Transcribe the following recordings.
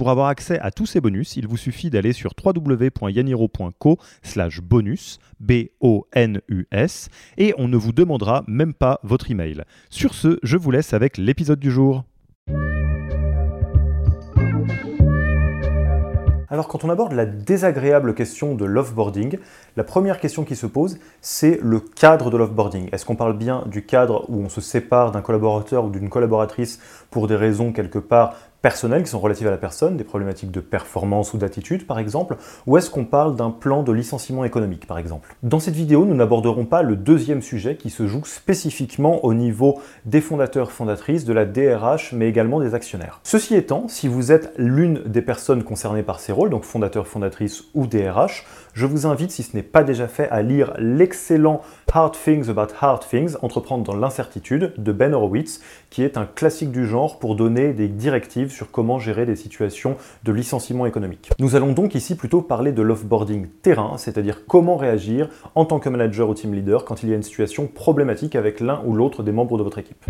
Pour avoir accès à tous ces bonus, il vous suffit d'aller sur www.yaniro.co slash bonus, B-O-N-U-S, et on ne vous demandera même pas votre email. Sur ce, je vous laisse avec l'épisode du jour. Alors quand on aborde la désagréable question de l'offboarding, la première question qui se pose, c'est le cadre de l'offboarding. Est-ce qu'on parle bien du cadre où on se sépare d'un collaborateur ou d'une collaboratrice pour des raisons quelque part personnelles qui sont relatives à la personne, des problématiques de performance ou d'attitude par exemple, ou est-ce qu'on parle d'un plan de licenciement économique par exemple? Dans cette vidéo, nous n'aborderons pas le deuxième sujet qui se joue spécifiquement au niveau des fondateurs fondatrices, de la DRH, mais également des actionnaires. Ceci étant, si vous êtes l'une des personnes concernées par ces rôles, donc fondateur, fondatrice ou DRH, je vous invite, si ce n'est pas déjà fait, à lire l'excellent Hard Things About Hard Things, Entreprendre dans l'incertitude de Ben Horowitz, qui est un classique du genre pour donner des directives sur comment gérer des situations de licenciement économique. Nous allons donc ici plutôt parler de l'offboarding terrain, c'est-à-dire comment réagir en tant que manager ou team leader quand il y a une situation problématique avec l'un ou l'autre des membres de votre équipe.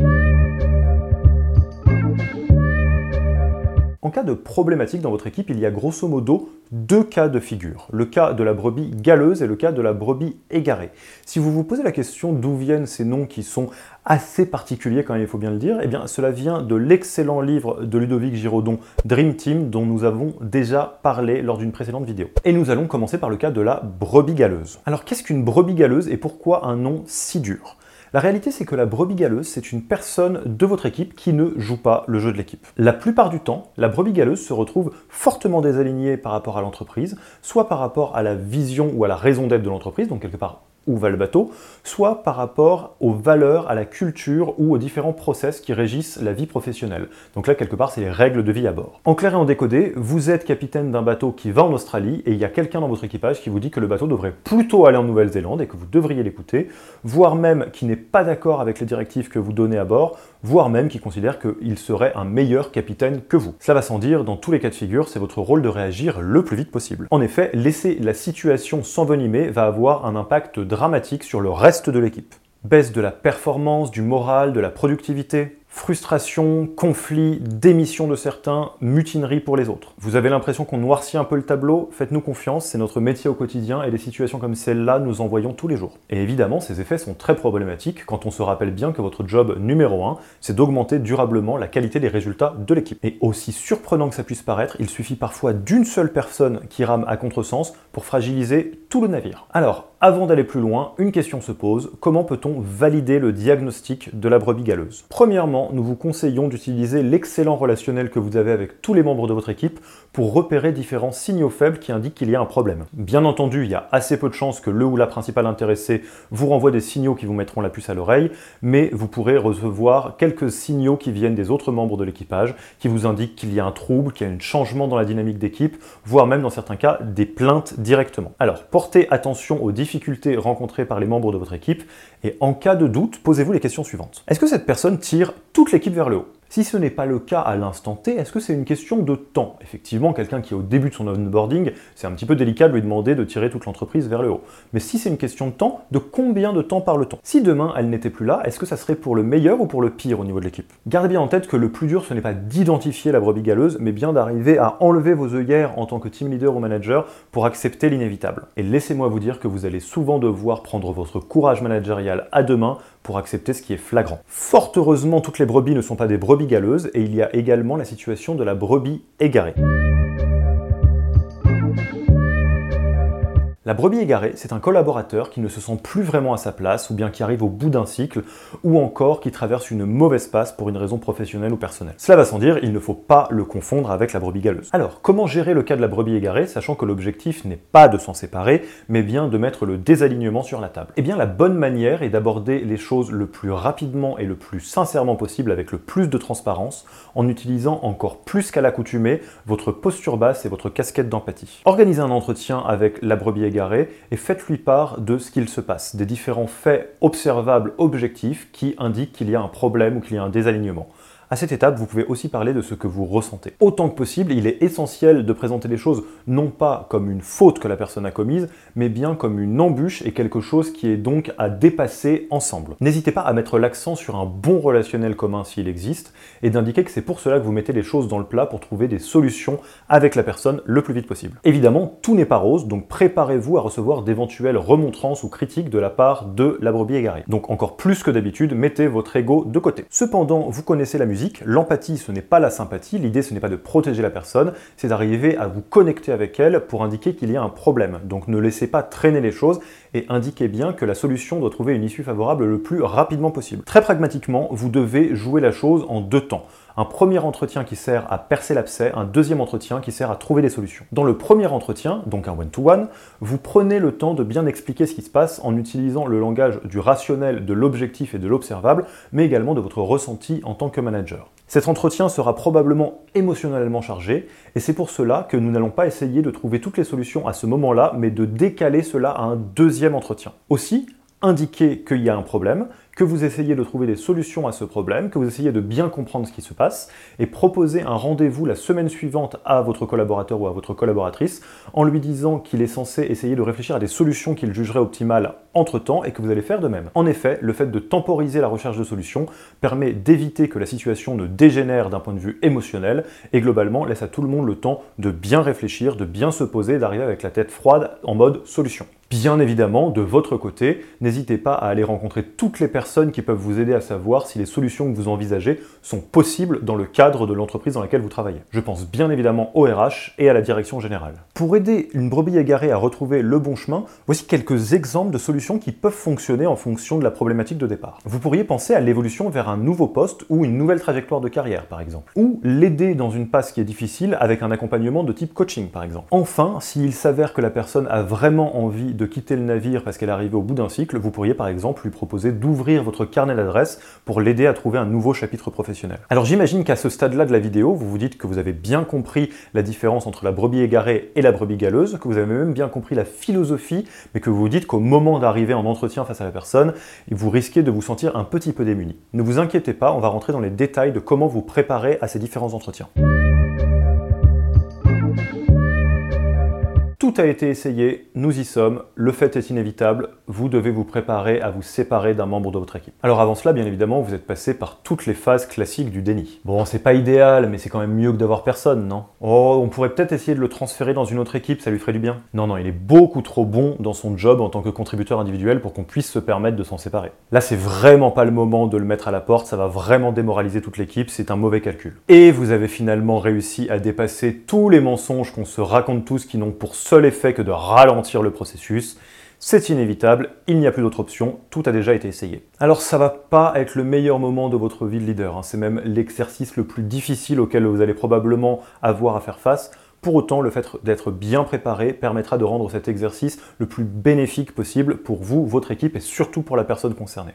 En cas de problématique dans votre équipe, il y a grosso modo deux cas de figure. Le cas de la brebis galeuse et le cas de la brebis égarée. Si vous vous posez la question d'où viennent ces noms qui sont assez particuliers quand même, il faut bien le dire, eh bien cela vient de l'excellent livre de Ludovic Giraudon, Dream Team, dont nous avons déjà parlé lors d'une précédente vidéo. Et nous allons commencer par le cas de la brebis galeuse. Alors qu'est-ce qu'une brebis galeuse et pourquoi un nom si dur? La réalité, c'est que la brebis galeuse, c'est une personne de votre équipe qui ne joue pas le jeu de l'équipe. La plupart du temps, la brebis galeuse se retrouve fortement désalignée par rapport à l'entreprise, soit par rapport à la vision ou à la raison d'être de l'entreprise, donc quelque part va le bateau, soit par rapport aux valeurs, à la culture ou aux différents process qui régissent la vie professionnelle. Donc là, quelque part, c'est les règles de vie à bord. En clair et en décodé, vous êtes capitaine d'un bateau qui va en Australie et il y a quelqu'un dans votre équipage qui vous dit que le bateau devrait plutôt aller en Nouvelle-Zélande et que vous devriez l'écouter, voire même qui n'est pas d'accord avec les directives que vous donnez à bord, voire même qui considère qu'il serait un meilleur capitaine que vous. Cela va sans dire, dans tous les cas de figure, c'est votre rôle de réagir le plus vite possible. En effet, laisser la situation s'envenimer va avoir un impact dramatique sur le reste de l'équipe. Baisse de la performance, du moral, de la productivité, Frustration, conflit, démission de certains, mutinerie pour les autres. Vous avez l'impression qu'on noircit un peu le tableau Faites-nous confiance, c'est notre métier au quotidien et des situations comme celle-là, nous en voyons tous les jours. Et évidemment, ces effets sont très problématiques quand on se rappelle bien que votre job numéro 1, c'est d'augmenter durablement la qualité des résultats de l'équipe. Et aussi surprenant que ça puisse paraître, il suffit parfois d'une seule personne qui rame à contresens pour fragiliser tout le navire. Alors, avant d'aller plus loin, une question se pose, comment peut-on valider le diagnostic de la brebis galeuse? Premièrement, nous vous conseillons d'utiliser l'excellent relationnel que vous avez avec tous les membres de votre équipe pour repérer différents signaux faibles qui indiquent qu'il y a un problème. Bien entendu, il y a assez peu de chances que le ou la principale intéressée vous renvoie des signaux qui vous mettront la puce à l'oreille, mais vous pourrez recevoir quelques signaux qui viennent des autres membres de l'équipage, qui vous indiquent qu'il y a un trouble, qu'il y a un changement dans la dynamique d'équipe, voire même dans certains cas des plaintes directement. Alors, portez attention aux difficultés rencontrées par les membres de votre équipe et en cas de doute, posez-vous les questions suivantes. Est-ce que cette personne tire toute l'équipe vers le haut si ce n'est pas le cas à l'instant T, est-ce que c'est une question de temps? Effectivement, quelqu'un qui est au début de son onboarding, c'est un petit peu délicat de lui demander de tirer toute l'entreprise vers le haut. Mais si c'est une question de temps, de combien de temps parle-t-on? Si demain elle n'était plus là, est-ce que ça serait pour le meilleur ou pour le pire au niveau de l'équipe? Gardez bien en tête que le plus dur, ce n'est pas d'identifier la brebis galeuse, mais bien d'arriver à enlever vos œillères en tant que team leader ou manager pour accepter l'inévitable. Et laissez-moi vous dire que vous allez souvent devoir prendre votre courage managérial à deux mains pour accepter ce qui est flagrant. Fort heureusement, toutes les brebis ne sont pas des brebis galeuses et il y a également la situation de la brebis égarée. La brebis égarée, c'est un collaborateur qui ne se sent plus vraiment à sa place, ou bien qui arrive au bout d'un cycle, ou encore qui traverse une mauvaise passe pour une raison professionnelle ou personnelle. Cela va sans dire, il ne faut pas le confondre avec la brebis galeuse. Alors, comment gérer le cas de la brebis égarée, sachant que l'objectif n'est pas de s'en séparer, mais bien de mettre le désalignement sur la table? Eh bien, la bonne manière est d'aborder les choses le plus rapidement et le plus sincèrement possible, avec le plus de transparence, en utilisant encore plus qu'à l'accoutumée votre posture basse et votre casquette d'empathie. Organisez un entretien avec la brebis égarée et faites-lui part de ce qu'il se passe, des différents faits observables objectifs qui indiquent qu'il y a un problème ou qu'il y a un désalignement. À cette étape, vous pouvez aussi parler de ce que vous ressentez. Autant que possible, il est essentiel de présenter les choses non pas comme une faute que la personne a commise, mais bien comme une embûche et quelque chose qui est donc à dépasser ensemble. N'hésitez pas à mettre l'accent sur un bon relationnel commun s'il existe, et d'indiquer que c'est pour cela que vous mettez les choses dans le plat pour trouver des solutions avec la personne le plus vite possible. Évidemment, tout n'est pas rose, donc préparez-vous à recevoir d'éventuelles remontrances ou critiques de la part de la brebis égarée. Donc encore plus que d'habitude, mettez votre ego de côté. Cependant, vous connaissez la musique L'empathie, ce n'est pas la sympathie. L'idée, ce n'est pas de protéger la personne, c'est d'arriver à vous connecter avec elle pour indiquer qu'il y a un problème. Donc ne laissez pas traîner les choses et indiquez bien que la solution doit trouver une issue favorable le plus rapidement possible. Très pragmatiquement, vous devez jouer la chose en deux temps un premier entretien qui sert à percer l'abcès, un deuxième entretien qui sert à trouver des solutions. Dans le premier entretien, donc un one-to-one, vous prenez le temps de bien expliquer ce qui se passe en utilisant le langage du rationnel, de l'objectif et de l'observable, mais également de votre ressenti en tant que manager. Cet entretien sera probablement émotionnellement chargé, et c'est pour cela que nous n'allons pas essayer de trouver toutes les solutions à ce moment-là, mais de décaler cela à un deuxième entretien. Aussi, indiquer qu'il y a un problème, que vous essayez de trouver des solutions à ce problème, que vous essayez de bien comprendre ce qui se passe, et proposer un rendez-vous la semaine suivante à votre collaborateur ou à votre collaboratrice en lui disant qu'il est censé essayer de réfléchir à des solutions qu'il jugerait optimales entre-temps et que vous allez faire de même. En effet, le fait de temporiser la recherche de solutions permet d'éviter que la situation ne dégénère d'un point de vue émotionnel et globalement laisse à tout le monde le temps de bien réfléchir, de bien se poser, d'arriver avec la tête froide en mode solution. Bien évidemment, de votre côté, n'hésitez pas à aller rencontrer toutes les personnes qui peuvent vous aider à savoir si les solutions que vous envisagez sont possibles dans le cadre de l'entreprise dans laquelle vous travaillez. Je pense bien évidemment au RH et à la direction générale. Pour aider une brebis égarée à retrouver le bon chemin, voici quelques exemples de solutions qui peuvent fonctionner en fonction de la problématique de départ. Vous pourriez penser à l'évolution vers un nouveau poste ou une nouvelle trajectoire de carrière par exemple. Ou l'aider dans une passe qui est difficile avec un accompagnement de type coaching par exemple. Enfin, s'il s'avère que la personne a vraiment envie de quitter le navire parce qu'elle arrive au bout d'un cycle, vous pourriez par exemple lui proposer d'ouvrir votre carnet d'adresses pour l'aider à trouver un nouveau chapitre professionnel. Alors j'imagine qu'à ce stade-là de la vidéo, vous vous dites que vous avez bien compris la différence entre la brebis égarée et la brebis galeuse, que vous avez même bien compris la philosophie, mais que vous vous dites qu'au moment d'arriver en entretien face à la personne, vous risquez de vous sentir un petit peu démuni. Ne vous inquiétez pas, on va rentrer dans les détails de comment vous préparer à ces différents entretiens. Tout a été essayé, nous y sommes, le fait est inévitable, vous devez vous préparer à vous séparer d'un membre de votre équipe. Alors avant cela, bien évidemment, vous êtes passé par toutes les phases classiques du déni. Bon, c'est pas idéal, mais c'est quand même mieux que d'avoir personne, non? Oh, on pourrait peut-être essayer de le transférer dans une autre équipe, ça lui ferait du bien. Non, non, il est beaucoup trop bon dans son job en tant que contributeur individuel pour qu'on puisse se permettre de s'en séparer. Là, c'est vraiment pas le moment de le mettre à la porte, ça va vraiment démoraliser toute l'équipe, c'est un mauvais calcul. Et vous avez finalement réussi à dépasser tous les mensonges qu'on se raconte tous qui n'ont pour seul que de ralentir le processus. C'est inévitable, il n'y a plus d'autre option, tout a déjà été essayé. Alors ça va pas être le meilleur moment de votre vie de leader, hein. c'est même l'exercice le plus difficile auquel vous allez probablement avoir à faire face. Pour autant, le fait d'être bien préparé permettra de rendre cet exercice le plus bénéfique possible pour vous, votre équipe et surtout pour la personne concernée.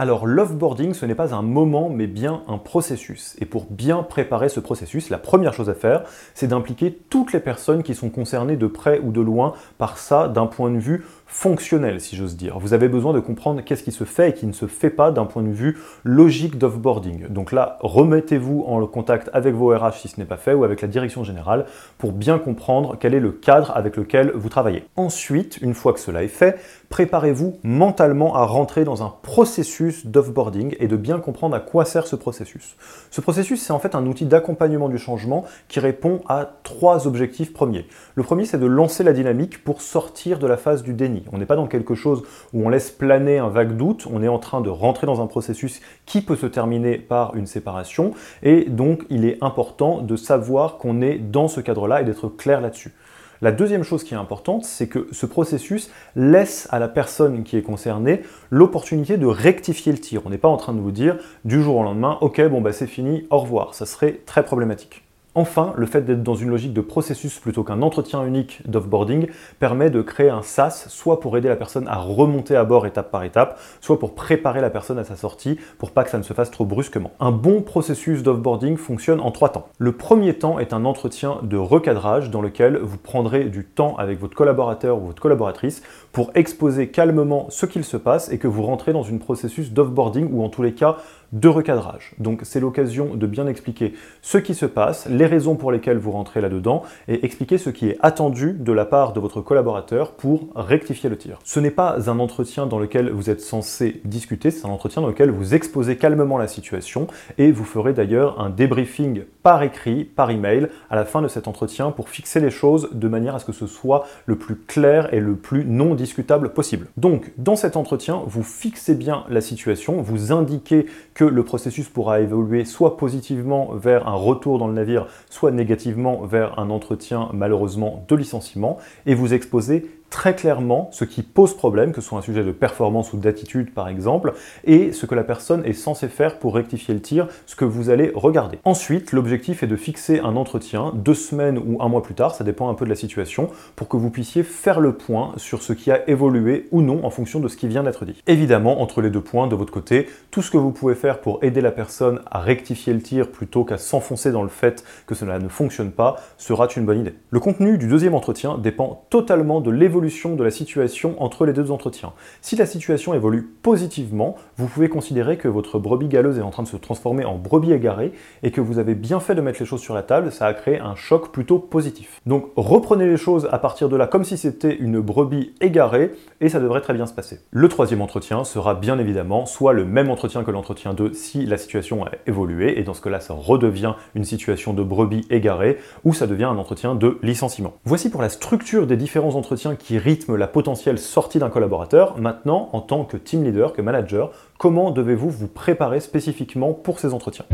Alors l'offboarding, ce n'est pas un moment, mais bien un processus. Et pour bien préparer ce processus, la première chose à faire, c'est d'impliquer toutes les personnes qui sont concernées de près ou de loin par ça d'un point de vue fonctionnel, si j'ose dire. Vous avez besoin de comprendre qu'est-ce qui se fait et qui ne se fait pas d'un point de vue logique d'offboarding. Donc là, remettez-vous en contact avec vos RH si ce n'est pas fait ou avec la direction générale pour bien comprendre quel est le cadre avec lequel vous travaillez. Ensuite, une fois que cela est fait, préparez-vous mentalement à rentrer dans un processus d'offboarding et de bien comprendre à quoi sert ce processus. Ce processus, c'est en fait un outil d'accompagnement du changement qui répond à trois objectifs premiers. Le premier, c'est de lancer la dynamique pour sortir de la phase du déni. On n'est pas dans quelque chose où on laisse planer un vague doute, on est en train de rentrer dans un processus qui peut se terminer par une séparation, et donc il est important de savoir qu'on est dans ce cadre-là et d'être clair là-dessus. La deuxième chose qui est importante, c'est que ce processus laisse à la personne qui est concernée l'opportunité de rectifier le tir. On n'est pas en train de vous dire du jour au lendemain, ok, bon bah c'est fini, au revoir. Ça serait très problématique. Enfin, le fait d'être dans une logique de processus plutôt qu'un entretien unique d'offboarding permet de créer un SaaS, soit pour aider la personne à remonter à bord étape par étape, soit pour préparer la personne à sa sortie pour pas que ça ne se fasse trop brusquement. Un bon processus d'offboarding fonctionne en trois temps. Le premier temps est un entretien de recadrage dans lequel vous prendrez du temps avec votre collaborateur ou votre collaboratrice pour exposer calmement ce qu'il se passe et que vous rentrez dans un processus d'offboarding ou en tous les cas de recadrage. Donc c'est l'occasion de bien expliquer ce qui se passe, les raisons pour lesquelles vous rentrez là-dedans et expliquer ce qui est attendu de la part de votre collaborateur pour rectifier le tir. Ce n'est pas un entretien dans lequel vous êtes censé discuter, c'est un entretien dans lequel vous exposez calmement la situation et vous ferez d'ailleurs un débriefing par écrit, par email à la fin de cet entretien pour fixer les choses de manière à ce que ce soit le plus clair et le plus non discutable possible. Donc dans cet entretien, vous fixez bien la situation, vous indiquez que le processus pourra évoluer soit positivement vers un retour dans le navire, soit négativement vers un entretien malheureusement de licenciement, et vous exposez très clairement ce qui pose problème, que ce soit un sujet de performance ou d'attitude par exemple, et ce que la personne est censée faire pour rectifier le tir, ce que vous allez regarder. Ensuite, l'objectif est de fixer un entretien deux semaines ou un mois plus tard, ça dépend un peu de la situation, pour que vous puissiez faire le point sur ce qui a évolué ou non en fonction de ce qui vient d'être dit. Évidemment, entre les deux points, de votre côté, tout ce que vous pouvez faire pour aider la personne à rectifier le tir plutôt qu'à s'enfoncer dans le fait que cela ne fonctionne pas sera une bonne idée. Le contenu du deuxième entretien dépend totalement de l'évolution de la situation entre les deux entretiens. Si la situation évolue positivement, vous pouvez considérer que votre brebis galeuse est en train de se transformer en brebis égarée et que vous avez bien fait de mettre les choses sur la table, ça a créé un choc plutôt positif. Donc reprenez les choses à partir de là comme si c'était une brebis égarée et ça devrait très bien se passer. Le troisième entretien sera bien évidemment soit le même entretien que l'entretien 2 si la situation a évolué et dans ce cas-là ça redevient une situation de brebis égarée ou ça devient un entretien de licenciement. Voici pour la structure des différents entretiens qui rythme la potentielle sortie d'un collaborateur. Maintenant, en tant que team leader, que manager, comment devez-vous vous préparer spécifiquement pour ces entretiens?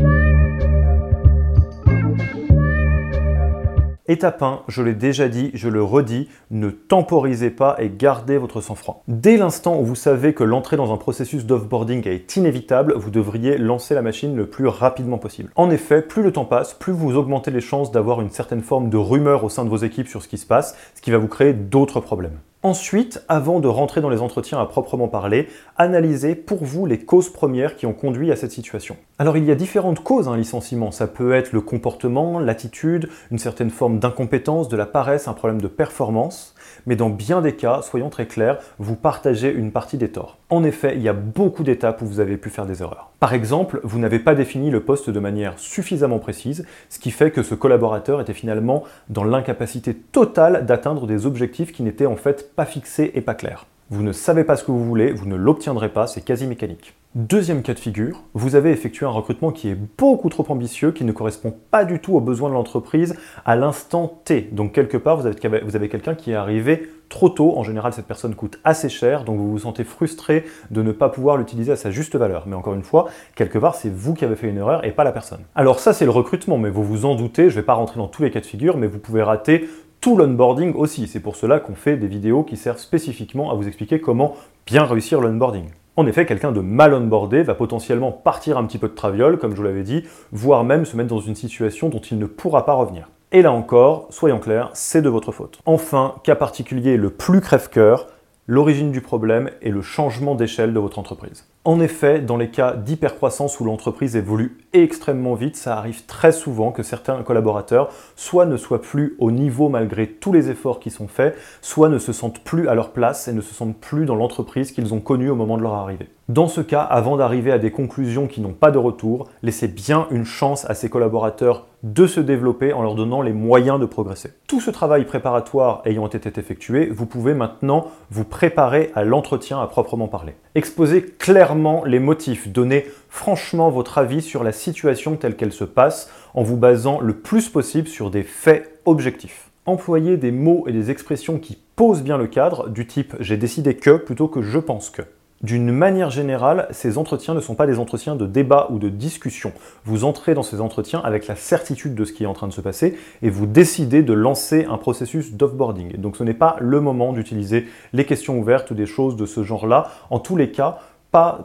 Étape 1, je l'ai déjà dit, je le redis, ne temporisez pas et gardez votre sang-froid. Dès l'instant où vous savez que l'entrée dans un processus d'offboarding est inévitable, vous devriez lancer la machine le plus rapidement possible. En effet, plus le temps passe, plus vous augmentez les chances d'avoir une certaine forme de rumeur au sein de vos équipes sur ce qui se passe, ce qui va vous créer d'autres problèmes. Ensuite, avant de rentrer dans les entretiens à proprement parler, analysez pour vous les causes premières qui ont conduit à cette situation. Alors il y a différentes causes à un licenciement. Ça peut être le comportement, l'attitude, une certaine forme d'incompétence, de la paresse, un problème de performance. Mais dans bien des cas, soyons très clairs, vous partagez une partie des torts. En effet, il y a beaucoup d'étapes où vous avez pu faire des erreurs. Par exemple, vous n'avez pas défini le poste de manière suffisamment précise, ce qui fait que ce collaborateur était finalement dans l'incapacité totale d'atteindre des objectifs qui n'étaient en fait pas fixés et pas clairs. Vous ne savez pas ce que vous voulez, vous ne l'obtiendrez pas, c'est quasi mécanique. Deuxième cas de figure, vous avez effectué un recrutement qui est beaucoup trop ambitieux, qui ne correspond pas du tout aux besoins de l'entreprise à l'instant T. Donc quelque part, vous avez, quelqu'un qui est arrivé trop tôt. En général, cette personne coûte assez cher, donc vous vous sentez frustré de ne pas pouvoir l'utiliser à sa juste valeur. Mais encore une fois, quelque part, c'est vous qui avez fait une erreur et pas la personne. Alors ça, c'est le recrutement, mais vous vous en doutez, je ne vais pas rentrer dans tous les cas de figure, mais vous pouvez rater tout l'onboarding aussi. C'est pour cela qu'on fait des vidéos qui servent spécifiquement à vous expliquer comment bien réussir l'onboarding. En effet, quelqu'un de mal onboardé va potentiellement partir un petit peu de traviole, comme je vous l'avais dit, voire même se mettre dans une situation dont il ne pourra pas revenir. Et là encore, soyons clairs, c'est de votre faute. Enfin, cas particulier le plus crève-cœur, l'origine du problème est le changement d'échelle de votre entreprise. En effet, dans les cas d'hypercroissance où l'entreprise évolue extrêmement vite, ça arrive très souvent que certains collaborateurs soit ne soient plus au niveau malgré tous les efforts qui sont faits, soit ne se sentent plus à leur place et ne se sentent plus dans l'entreprise qu'ils ont connue au moment de leur arrivée. Dans ce cas, avant d'arriver à des conclusions qui n'ont pas de retour, laissez bien une chance à ces collaborateurs de se développer en leur donnant les moyens de progresser. Tout ce travail préparatoire ayant été effectué, vous pouvez maintenant vous préparer à l'entretien à proprement parler. Exposez clairement les motifs, donnez franchement votre avis sur la situation telle qu'elle se passe en vous basant le plus possible sur des faits objectifs. Employez des mots et des expressions qui posent bien le cadre, du type j'ai décidé que plutôt que je pense que. D'une manière générale, ces entretiens ne sont pas des entretiens de débat ou de discussion. Vous entrez dans ces entretiens avec la certitude de ce qui est en train de se passer et vous décidez de lancer un processus d'offboarding. Donc ce n'est pas le moment d'utiliser les questions ouvertes ou des choses de ce genre-là. En tous les cas,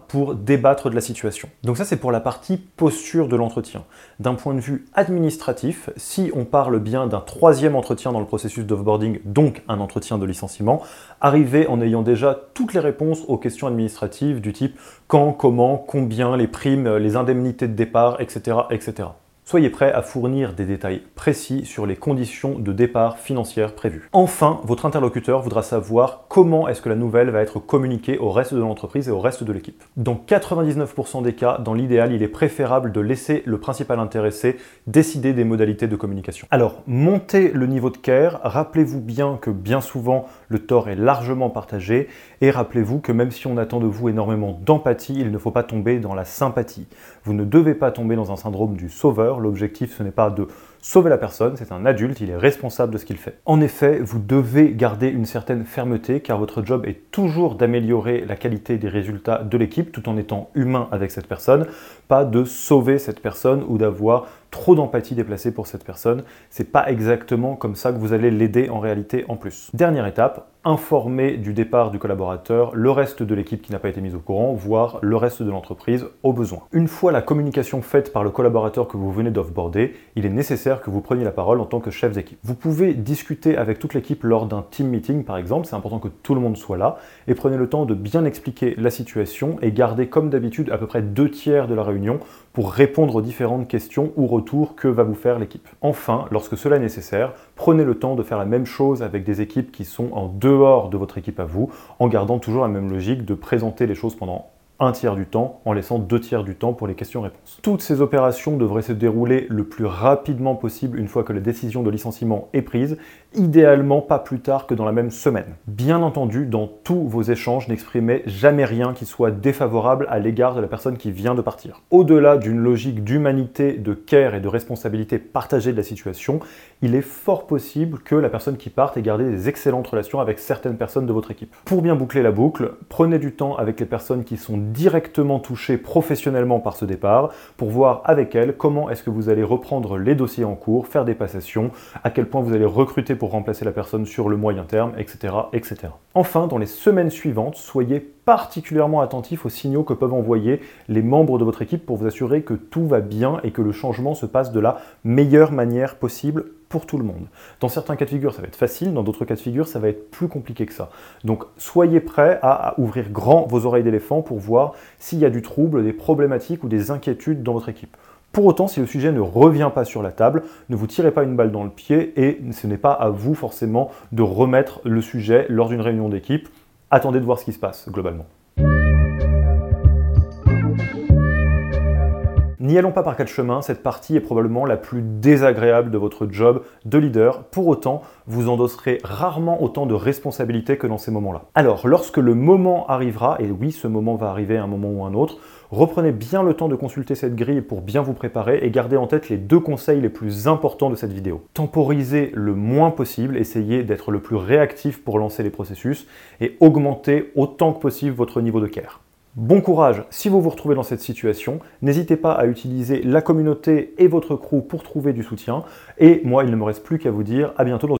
pour débattre de la situation. Donc ça c'est pour la partie posture de l'entretien. D'un point de vue administratif, si on parle bien d'un troisième entretien dans le processus d'offboarding, donc un entretien de licenciement, arrivez en ayant déjà toutes les réponses aux questions administratives du type quand, comment, combien, les primes, les indemnités de départ, etc. Soyez prêt à fournir des détails précis sur les conditions de départ financières prévues. Enfin, votre interlocuteur voudra savoir comment est-ce que la nouvelle va être communiquée au reste de l'entreprise et au reste de l'équipe. Dans 99% des cas, dans l'idéal, il est préférable de laisser le principal intéressé décider des modalités de communication. Alors, montez le niveau de care, rappelez-vous bien que bien souvent, le tort est largement partagé, et rappelez-vous que même si on attend de vous énormément d'empathie, il ne faut pas tomber dans la sympathie. Vous ne devez pas tomber dans un syndrome du sauveur, L'objectif, ce n'est pas de sauver la personne, c'est un adulte, il est responsable de ce qu'il fait. En effet, vous devez garder une certaine fermeté car votre job est toujours d'améliorer la qualité des résultats de l'équipe tout en étant humain avec cette personne, pas de sauver cette personne ou d'avoir trop d'empathie déplacée pour cette personne. C'est pas exactement comme ça que vous allez l'aider en réalité en plus. Dernière étape, informer du départ du collaborateur le reste de l'équipe qui n'a pas été mise au courant, voire le reste de l'entreprise au besoin. Une fois la communication faite par le collaborateur que vous venez d'offboarder, il est nécessaire que vous preniez la parole en tant que chef d'équipe. Vous pouvez discuter avec toute l'équipe lors d'un team meeting par exemple, c'est important que tout le monde soit là, et prenez le temps de bien expliquer la situation et gardez comme d'habitude à peu près deux tiers de la réunion pour répondre aux différentes questions ou retours que va vous faire l'équipe. Enfin, lorsque cela est nécessaire, prenez le temps de faire la même chose avec des équipes qui sont en dehors de votre équipe à vous, en gardant toujours la même logique de présenter les choses pendant un tiers du temps en laissant deux tiers du temps pour les questions-réponses. Toutes ces opérations devraient se dérouler le plus rapidement possible une fois que la décision de licenciement est prise, idéalement pas plus tard que dans la même semaine. Bien entendu, dans tous vos échanges, n'exprimez jamais rien qui soit défavorable à l'égard de la personne qui vient de partir. Au-delà d'une logique d'humanité, de care et de responsabilité partagée de la situation, il est fort possible que la personne qui parte ait gardé des excellentes relations avec certaines personnes de votre équipe. Pour bien boucler la boucle, prenez du temps avec les personnes qui sont directement touchées professionnellement par ce départ pour voir avec elles comment est-ce que vous allez reprendre les dossiers en cours, faire des passations, à quel point vous allez recruter pour remplacer la personne sur le moyen terme, etc. etc. Enfin, dans les semaines suivantes, soyez particulièrement attentif aux signaux que peuvent envoyer les membres de votre équipe pour vous assurer que tout va bien et que le changement se passe de la meilleure manière possible pour tout le monde. Dans certains cas de figure, ça va être facile, dans d'autres cas de figure, ça va être plus compliqué que ça. Donc soyez prêts à, ouvrir grand vos oreilles d'éléphant pour voir s'il y a du trouble, des problématiques ou des inquiétudes dans votre équipe. Pour autant, si le sujet ne revient pas sur la table, ne vous tirez pas une balle dans le pied et ce n'est pas à vous forcément de remettre le sujet lors d'une réunion d'équipe attendez de voir ce qui se passe globalement. N'y allons pas par quatre chemins, cette partie est probablement la plus désagréable de votre job de leader. Pour autant, vous endosserez rarement autant de responsabilités que dans ces moments-là. Alors, lorsque le moment arrivera, et oui, ce moment va arriver à un moment ou un autre, reprenez bien le temps de consulter cette grille pour bien vous préparer et gardez en tête les deux conseils les plus importants de cette vidéo. Temporisez le moins possible, essayez d'être le plus réactif pour lancer les processus et augmentez autant que possible votre niveau de care. Bon courage si vous vous retrouvez dans cette situation. N'hésitez pas à utiliser la communauté et votre crew pour trouver du soutien. Et moi, il ne me reste plus qu'à vous dire à bientôt dans